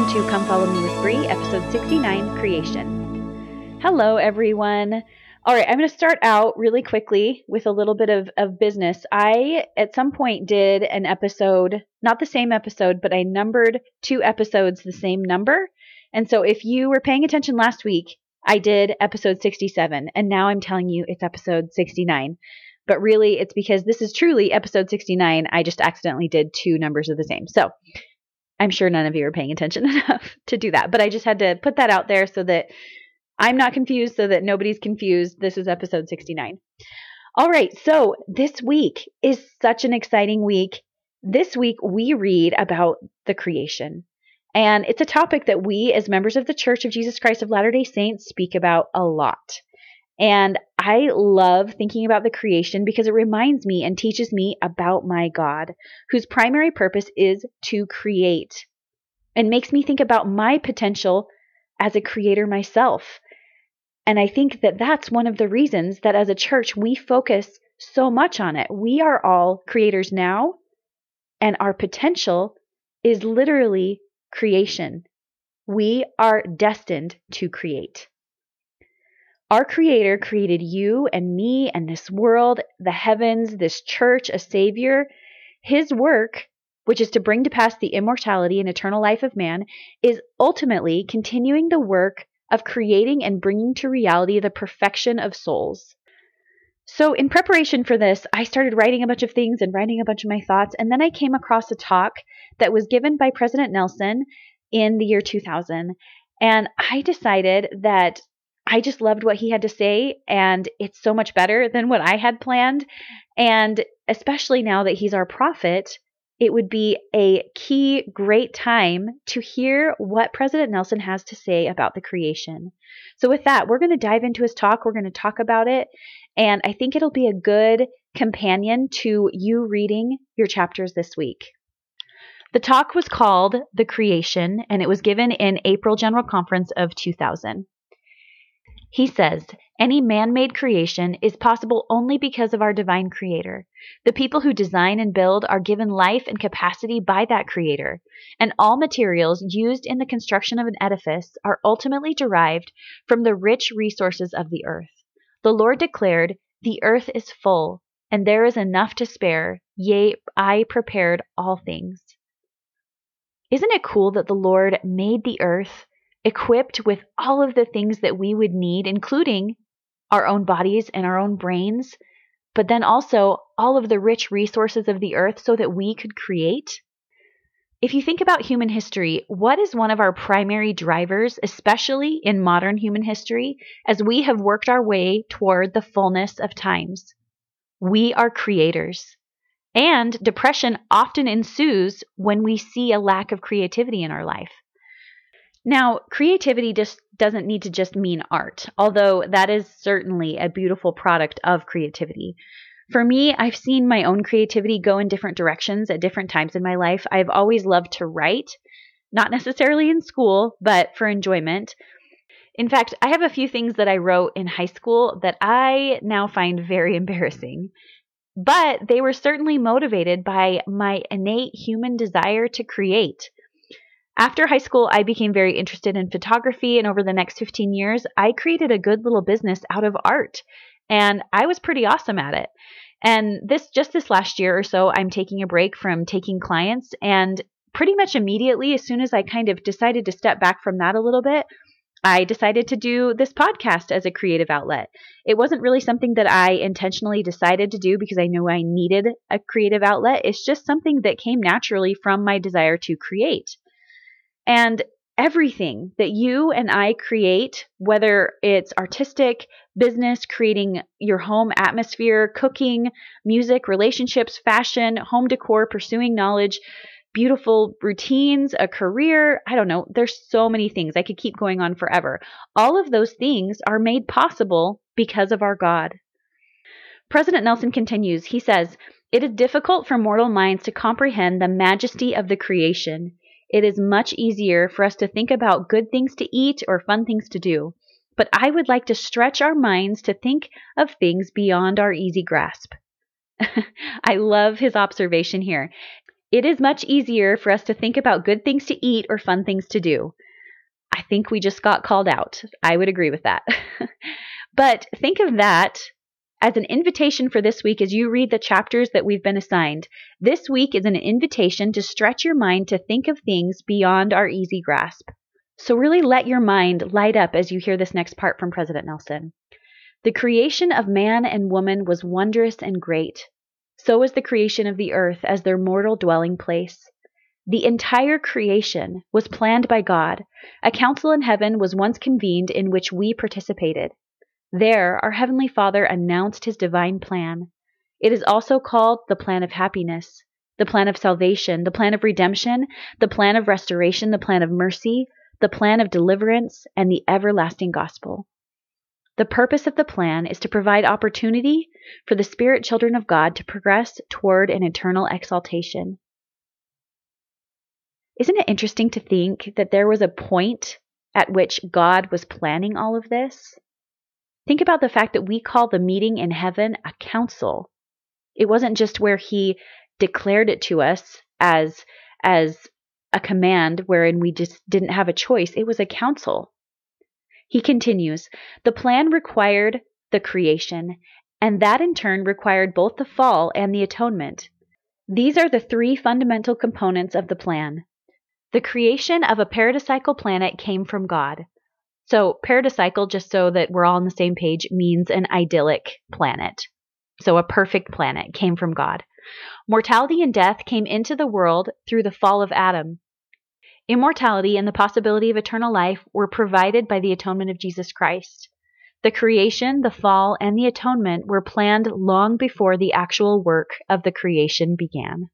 welcome to Come Follow Me with Bree, episode 69 Creation. Hello, everyone. All right, I'm going to start out really quickly with a little bit of, of business. I, at some point, did an episode, not the same episode, but I numbered two episodes the same number. And so if you were paying attention last week, I did episode 67, and now I'm telling you it's episode 69. But really, it's because this is truly episode 69. I just accidentally did two numbers of the same. So I'm sure none of you are paying attention enough to do that, but I just had to put that out there so that I'm not confused, so that nobody's confused. This is episode 69. All right, so this week is such an exciting week. This week we read about the creation. And it's a topic that we, as members of the Church of Jesus Christ of Latter day Saints, speak about a lot. And I love thinking about the creation because it reminds me and teaches me about my God, whose primary purpose is to create, and makes me think about my potential as a creator myself. And I think that that's one of the reasons that as a church we focus so much on it. We are all creators now, and our potential is literally creation. We are destined to create. Our Creator created you and me and this world, the heavens, this church, a Savior. His work, which is to bring to pass the immortality and eternal life of man, is ultimately continuing the work of creating and bringing to reality the perfection of souls. So, in preparation for this, I started writing a bunch of things and writing a bunch of my thoughts, and then I came across a talk that was given by President Nelson in the year 2000. And I decided that I just loved what he had to say, and it's so much better than what I had planned. And especially now that he's our prophet, it would be a key, great time to hear what President Nelson has to say about the creation. So, with that, we're going to dive into his talk. We're going to talk about it. And I think it'll be a good companion to you reading your chapters this week. The talk was called The Creation, and it was given in April General Conference of 2000. He says, any man made creation is possible only because of our divine creator. The people who design and build are given life and capacity by that creator, and all materials used in the construction of an edifice are ultimately derived from the rich resources of the earth. The Lord declared, The earth is full, and there is enough to spare. Yea, I prepared all things. Isn't it cool that the Lord made the earth equipped with all of the things that we would need, including our own bodies and our own brains, but then also all of the rich resources of the earth so that we could create. If you think about human history, what is one of our primary drivers, especially in modern human history, as we have worked our way toward the fullness of times? We are creators. And depression often ensues when we see a lack of creativity in our life. Now, creativity just doesn't need to just mean art, although that is certainly a beautiful product of creativity. For me, I've seen my own creativity go in different directions at different times in my life. I've always loved to write, not necessarily in school, but for enjoyment. In fact, I have a few things that I wrote in high school that I now find very embarrassing. But they were certainly motivated by my innate human desire to create. After high school, I became very interested in photography, and over the next 15 years, I created a good little business out of art, and I was pretty awesome at it. And this just this last year or so, I'm taking a break from taking clients, and pretty much immediately, as soon as I kind of decided to step back from that a little bit, I decided to do this podcast as a creative outlet. It wasn't really something that I intentionally decided to do because I knew I needed a creative outlet. It's just something that came naturally from my desire to create. And everything that you and I create, whether it's artistic, business, creating your home atmosphere, cooking, music, relationships, fashion, home decor, pursuing knowledge, beautiful routines, a career, I don't know, there's so many things. I could keep going on forever. All of those things are made possible because of our God. President Nelson continues, he says, It is difficult for mortal minds to comprehend the majesty of the creation it is much easier for us to think about good things to eat or fun things to do. But I would like to stretch our minds to think of things beyond our easy grasp. I love his observation here. It is much easier for us to think about good things to eat or fun things to do. I think we just got called out. I would agree with that. but think of that as an invitation for this week as you read the chapters that we've been assigned. This week is an invitation to stretch your mind to think of things beyond our easy grasp. So, really let your mind light up as you hear this next part from President Nelson. The creation of man and woman was wondrous and great. So was the creation of the earth as their mortal dwelling place. The entire creation was planned by God. A council in heaven was once convened in which we participated. There, our Heavenly Father announced His divine plan. It is also called the plan of happiness, the plan of salvation, the plan of redemption, the plan of restoration, the plan of mercy, the plan of deliverance, and the everlasting gospel. The purpose of the plan is to provide opportunity for the spirit children of God to progress toward an eternal exaltation. Isn't it interesting to think that there was a point at which God was planning all of this? Think about the fact that we call the meeting in heaven a council. It wasn't just where he declared it to us as as a command wherein we just didn't have a choice. It was a council. He continues, the plan required the creation, and that in turn required both the fall and the atonement. These are the three fundamental components of the plan. The creation of a paradisical planet came from God. So, paradisical, just so that we're all on the same page, means an idyllic planet. So, a perfect planet came from God. Mortality and death came into the world through the fall of Adam. Immortality and the possibility of eternal life were provided by the atonement of Jesus Christ. The creation, the fall, and the atonement were planned long before the actual work of the creation began.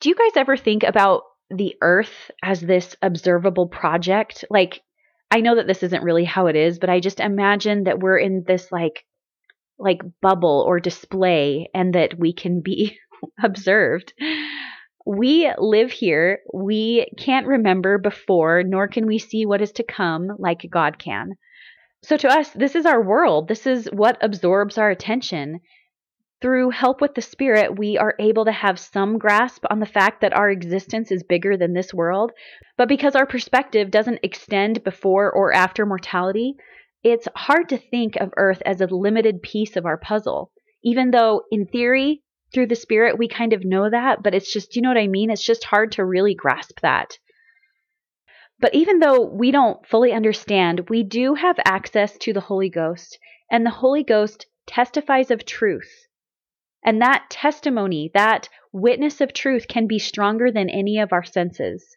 Do you guys ever think about the earth as this observable project. Like, I know that this isn't really how it is, but I just imagine that we're in this like like bubble or display and that we can be observed. We live here. We can't remember before, nor can we see what is to come like God can. So to us, this is our world. This is what absorbs our attention through help with the Spirit, we are able to have some grasp on the fact that our existence is bigger than this world. But because our perspective doesn't extend before or after mortality, it's hard to think of Earth as a limited piece of our puzzle. Even though, in theory, through the Spirit, we kind of know that, but it's just, you know what I mean? It's just hard to really grasp that. But even though we don't fully understand, we do have access to the Holy Ghost, and the Holy Ghost testifies of truth. And that testimony, that witness of truth can be stronger than any of our senses.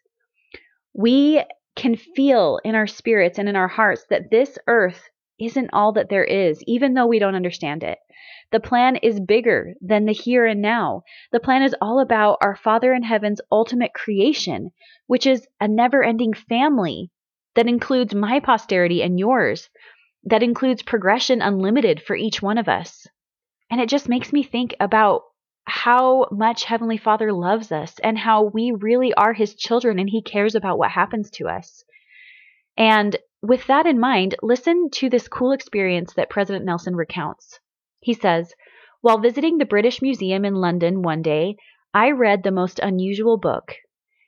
We can feel in our spirits and in our hearts that this earth isn't all that there is, even though we don't understand it. The plan is bigger than the here and now. The plan is all about our Father in Heaven's ultimate creation, which is a never ending family that includes my posterity and yours, that includes progression unlimited for each one of us. And it just makes me think about how much Heavenly Father loves us and how we really are His children and He cares about what happens to us. And with that in mind, listen to this cool experience that President Nelson recounts. He says, While visiting the British Museum in London one day, I read the most unusual book.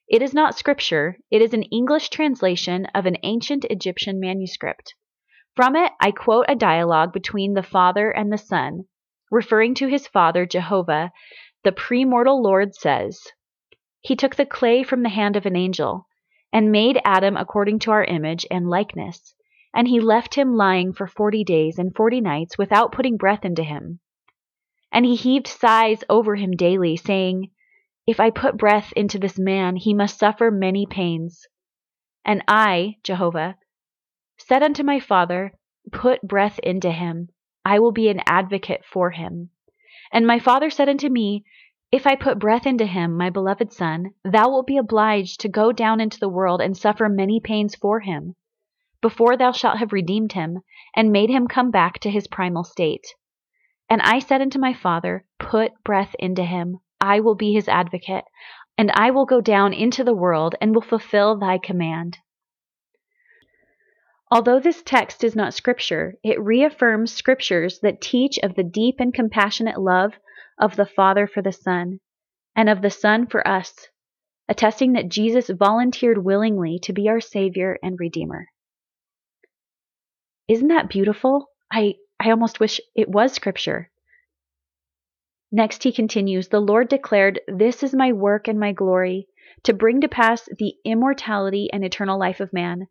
It is not scripture, it is an English translation of an ancient Egyptian manuscript. From it, I quote a dialogue between the Father and the Son, referring to his father Jehovah, the premortal Lord says, He took the clay from the hand of an angel, and made Adam according to our image and likeness, and he left him lying for forty days and forty nights without putting breath into him. And he heaved sighs over him daily, saying, If I put breath into this man, he must suffer many pains. And I, Jehovah, said unto my father, Put breath into him. I will be an advocate for him. And my father said unto me, If I put breath into him, my beloved son, thou wilt be obliged to go down into the world and suffer many pains for him, before thou shalt have redeemed him, and made him come back to his primal state. And I said unto my father, Put breath into him, I will be his advocate, and I will go down into the world and will fulfill thy command. Although this text is not scripture, it reaffirms scriptures that teach of the deep and compassionate love of the Father for the Son. and of the Son for us, attesting that Jesus volunteered willingly to be our Savior and Redeemer. Isn't that beautiful? I, I almost wish it was Scripture. Next, he continues The Lord declared, This is my work and my glory, to bring to pass the immortality and eternal life of man.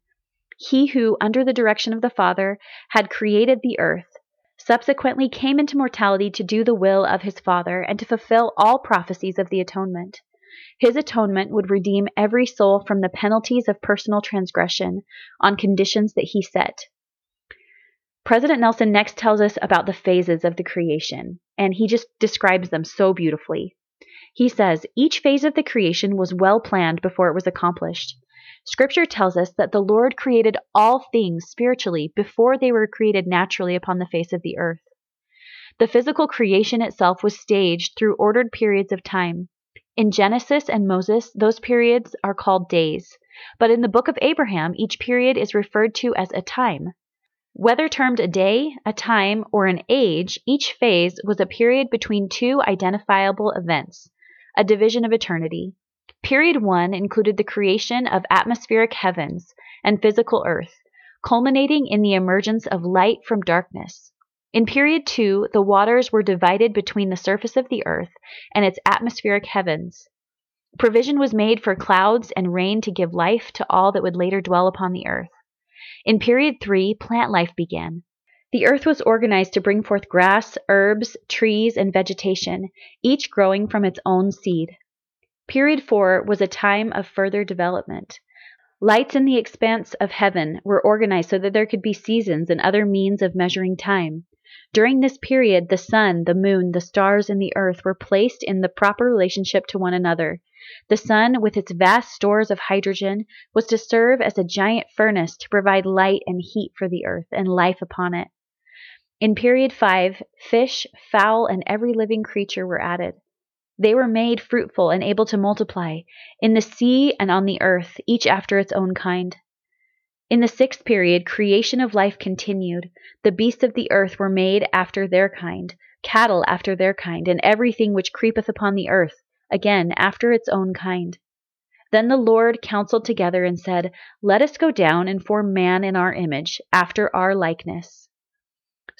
He who, under the direction of the Father, had created the earth, subsequently came into mortality to do the will of his Father and to fulfill all prophecies of the atonement. His atonement would redeem every soul from the penalties of personal transgression on conditions that he set. President Nelson next tells us about the phases of the creation, and he just describes them so beautifully. He says, Each phase of the creation was well planned before it was accomplished. Scripture tells us that the Lord created all things spiritually before they were created naturally upon the face of the earth. The physical creation itself was staged through ordered periods of time. In Genesis and Moses, those periods are called days, but in the book of Abraham, each period is referred to as a time. Whether termed a day, a time, or an age, each phase was a period between two identifiable events, a division of eternity. Period 1 included the creation of atmospheric heavens and physical earth, culminating in the emergence of light from darkness. In period 2, the waters were divided between the surface of the earth and its atmospheric heavens. Provision was made for clouds and rain to give life to all that would later dwell upon the earth. In period 3, plant life began. The earth was organized to bring forth grass, herbs, trees, and vegetation, each growing from its own seed. Period 4 was a time of further development. Lights in the expanse of heaven were organized so that there could be seasons and other means of measuring time. During this period, the sun, the moon, the stars, and the earth were placed in the proper relationship to one another. The sun, with its vast stores of hydrogen, was to serve as a giant furnace to provide light and heat for the earth and life upon it. In period 5, fish, fowl, and every living creature were added. They were made fruitful and able to multiply, in the sea and on the earth, each after its own kind. In the sixth period, creation of life continued. The beasts of the earth were made after their kind, cattle after their kind, and everything which creepeth upon the earth, again after its own kind. Then the Lord counseled together and said, Let us go down and form man in our image, after our likeness.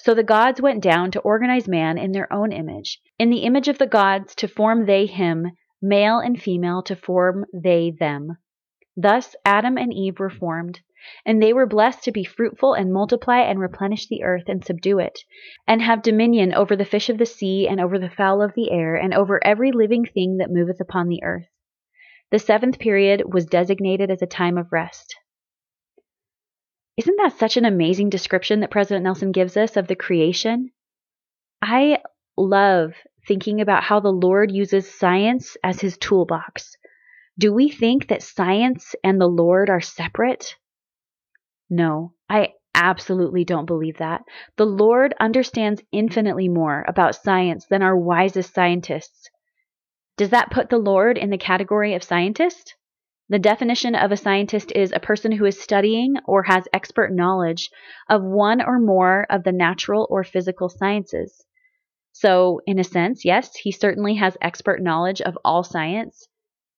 So the gods went down to organize man in their own image. In the image of the gods to form they him, male and female to form they them. Thus Adam and Eve were formed. And they were blessed to be fruitful and multiply and replenish the earth and subdue it, and have dominion over the fish of the sea and over the fowl of the air and over every living thing that moveth upon the earth. The seventh period was designated as a time of rest. Isn't that such an amazing description that President Nelson gives us of the creation? I love thinking about how the Lord uses science as his toolbox. Do we think that science and the Lord are separate? No, I absolutely don't believe that. The Lord understands infinitely more about science than our wisest scientists. Does that put the Lord in the category of scientist? The definition of a scientist is a person who is studying or has expert knowledge of one or more of the natural or physical sciences. So, in a sense, yes, he certainly has expert knowledge of all science,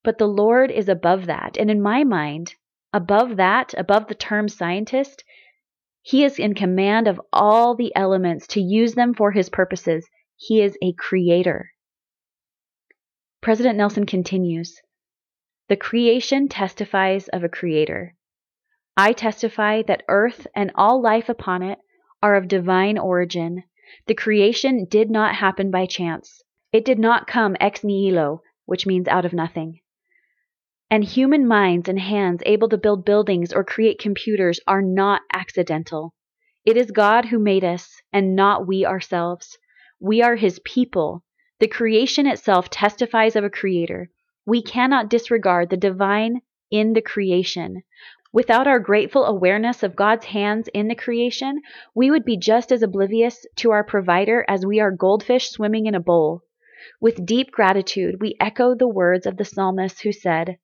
but the Lord is above that. And in my mind, above that, above the term scientist, he is in command of all the elements to use them for his purposes. He is a creator. President Nelson continues the creation testifies of a creator. I testify that earth and all life upon it are of divine origin. The creation did not happen by chance. It did not come ex nihilo, which means out of nothing. And human minds and hands able to build buildings or create computers are not accidental. It is God who made us, and not we ourselves. We are his people. The creation itself testifies of a creator. We cannot disregard the divine in the creation. Without our grateful awareness of God's hands in the creation, we would be just as oblivious to our provider as we are goldfish swimming in a bowl. With deep gratitude, we echo the words of the psalmist who said,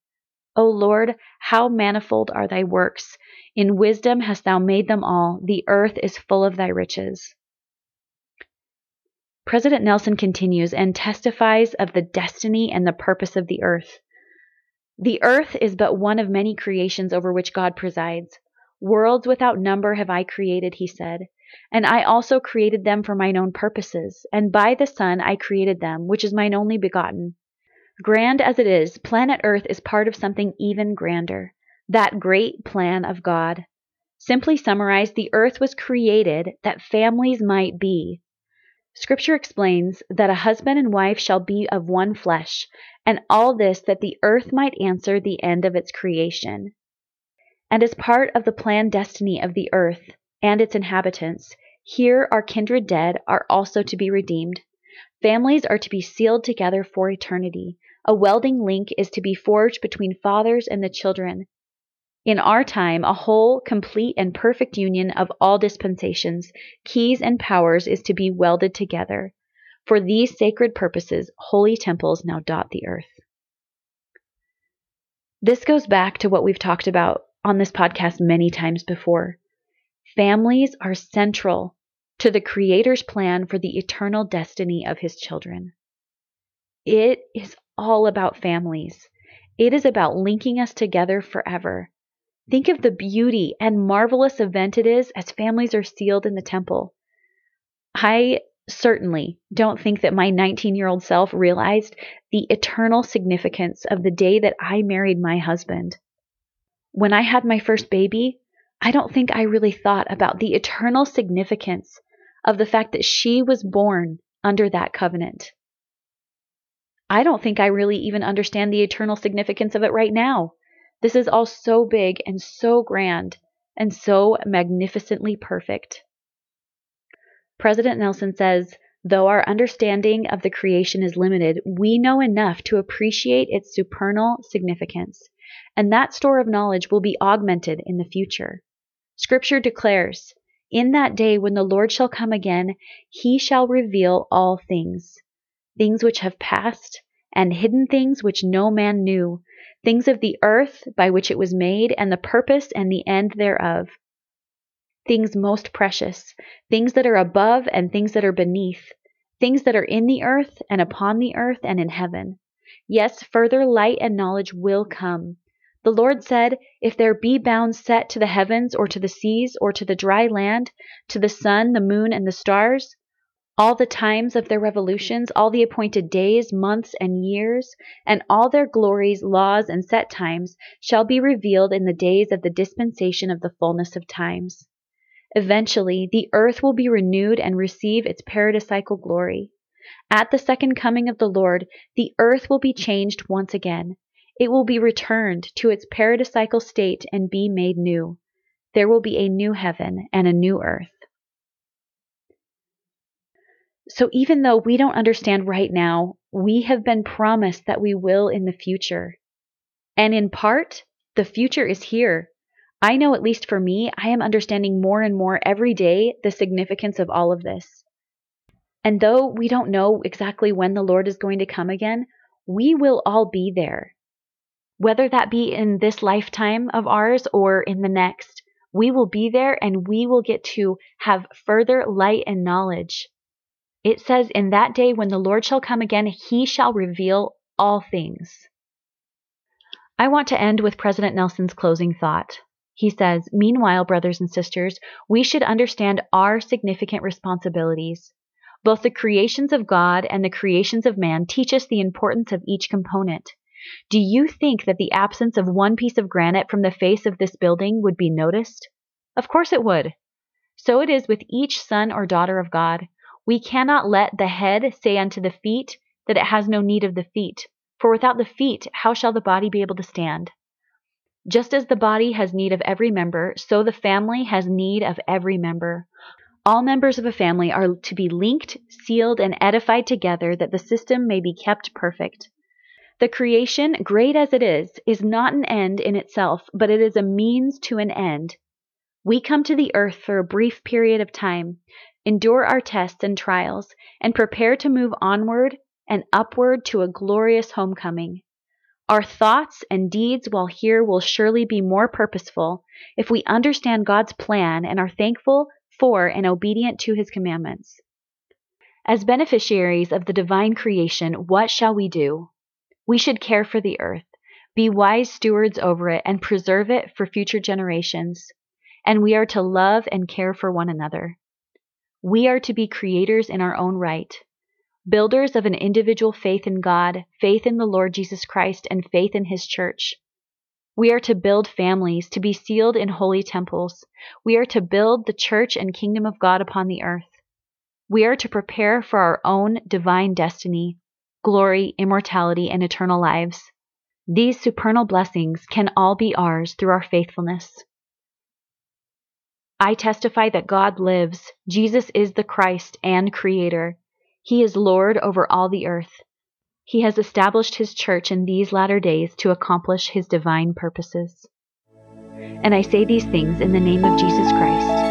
O Lord, how manifold are thy works! In wisdom hast thou made them all. The earth is full of thy riches. President Nelson continues and testifies of the destiny and the purpose of the earth. The earth is but one of many creations over which God presides. Worlds without number have I created, he said, and I also created them for mine own purposes, and by the Son I created them, which is mine only begotten. Grand as it is, planet Earth is part of something even grander, that great plan of God. Simply summarized, the earth was created that families might be. Scripture explains that a husband and wife shall be of one flesh, and all this that the earth might answer the end of its creation. And as part of the planned destiny of the earth, and its inhabitants. Here our kindred dead are also to be redeemed. Families are to be sealed together for eternity. A welding link is to be forged between fathers and the children. In our time, a whole, complete, and perfect union of all dispensations, keys, and powers is to be welded together. For these sacred purposes, holy temples now dot the earth. This goes back to what we've talked about on this podcast many times before. Families are central to the Creator's plan for the eternal destiny of His children. It is all about families. It is about linking us together forever. Think of the beauty and marvelous event it is as families are sealed in the temple. I certainly don't think that my 19 year old self realized the eternal significance of the day that I married my husband. When I had my first baby, I don't think I really thought about the eternal significance of the fact that she was born under that covenant. I don't think I really even understand the eternal significance of it right now. This is all so big and so grand and so magnificently perfect. President Nelson says, Though our understanding of the creation is limited, we know enough to appreciate its supernal significance, and that store of knowledge will be augmented in the future. Scripture declares, In that day when the Lord shall come again, he shall reveal all things, things which have passed, and hidden things which no man knew, things of the earth by which it was made, and the purpose and the end thereof. Things most precious, things that are above and things that are beneath, things that are in the earth and upon the earth and in heaven. Yes, further light and knowledge will come. The Lord said, If there be bounds set to the heavens, or to the seas, or to the dry land, to the sun, the moon, and the stars, all the times of their revolutions, all the appointed days, months, and years, and all their glories, laws, and set times shall be revealed in the days of the dispensation of the fullness of times. Eventually, the earth will be renewed and receive its paradisical glory. At the second coming of the Lord, the earth will be changed once again. It will be returned to its paradisical state and be made new. There will be a new heaven and a new earth. So, even though we don't understand right now, we have been promised that we will in the future. And in part, the future is here. I know, at least for me, I am understanding more and more every day the significance of all of this. And though we don't know exactly when the Lord is going to come again, we will all be there whether that be in this lifetime of ours or in the next, we will be there and we will get to have further light and knowledge. It says, In that day when the Lord shall come again, he shall reveal all things. I want to end with President Nelson's closing thought. He says, Meanwhile, brothers and sisters, we should understand our significant responsibilities. Both the creations of God and the creations of man teach us the importance of each component. Do you think that the absence of one piece of granite from the face of this building would be noticed? Of course it would. So it is with each son or daughter of God. We cannot let the head say unto the feet that it has no need of the feet, for without the feet, how shall the body be able to stand? Just as the body has need of every member, so the family has need of every member. All members of a family are to be linked, sealed, and edified together that the system may be kept perfect. The creation, great as it is, is not an end in itself, but it is a means to an end. We come to the earth for a brief period of time, endure our tests and trials, and prepare to move onward and upward to a glorious homecoming. Our thoughts and deeds while here will surely be more purposeful if we understand God's plan and are thankful for and obedient to his commandments. As beneficiaries of the divine creation, what shall we do? We should care for the earth, be wise stewards over it, and preserve it for future generations. And we are to love and care for one another. We are to be creators in our own right, builders of an individual faith in God, faith in the Lord Jesus Christ, and faith in His church. We are to build families, to be sealed in holy temples. We are to build the church and kingdom of God upon the earth. We are to prepare for our own divine destiny, glory, immortality, and eternal lives. These supernal blessings can all be ours through our faithfulness. I testify that God lives. Jesus is the Christ and Creator. He is Lord over all the earth. He has established His church in these latter days to accomplish His divine purposes. And I say these things in the name of Jesus Christ